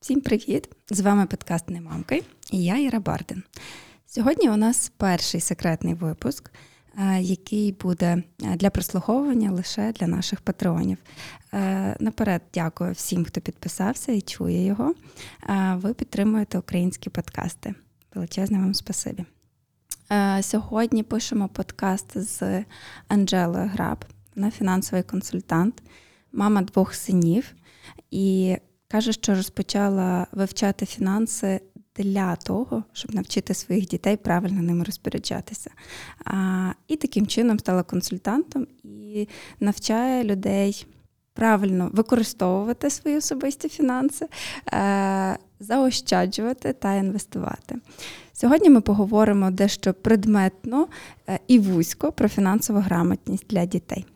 Всім привіт! З вами подкаст «Не мамки» і я Іра Бардин. Сьогодні у нас перший секретний випуск, е, який буде е, для прослуховування лише для наших патреонів. Е, наперед дякую всім, хто підписався і чує його. Ви підтримуєте українські подкасти. Величезне вам спасибі. Сьогодні пишемо подкаст з Анджелою Граб, вона фінансовий консультант, мама двох синів. І Каже, що розпочала вивчати фінанси для того, щоб навчити своїх дітей правильно ними розпоряджатися. А, І таким чином стала консультантом і навчає людей правильно використовувати свої особисті фінанси, е, заощаджувати та інвестувати. Сьогодні ми поговоримо дещо предметно е, і вузько про фінансову грамотність для дітей.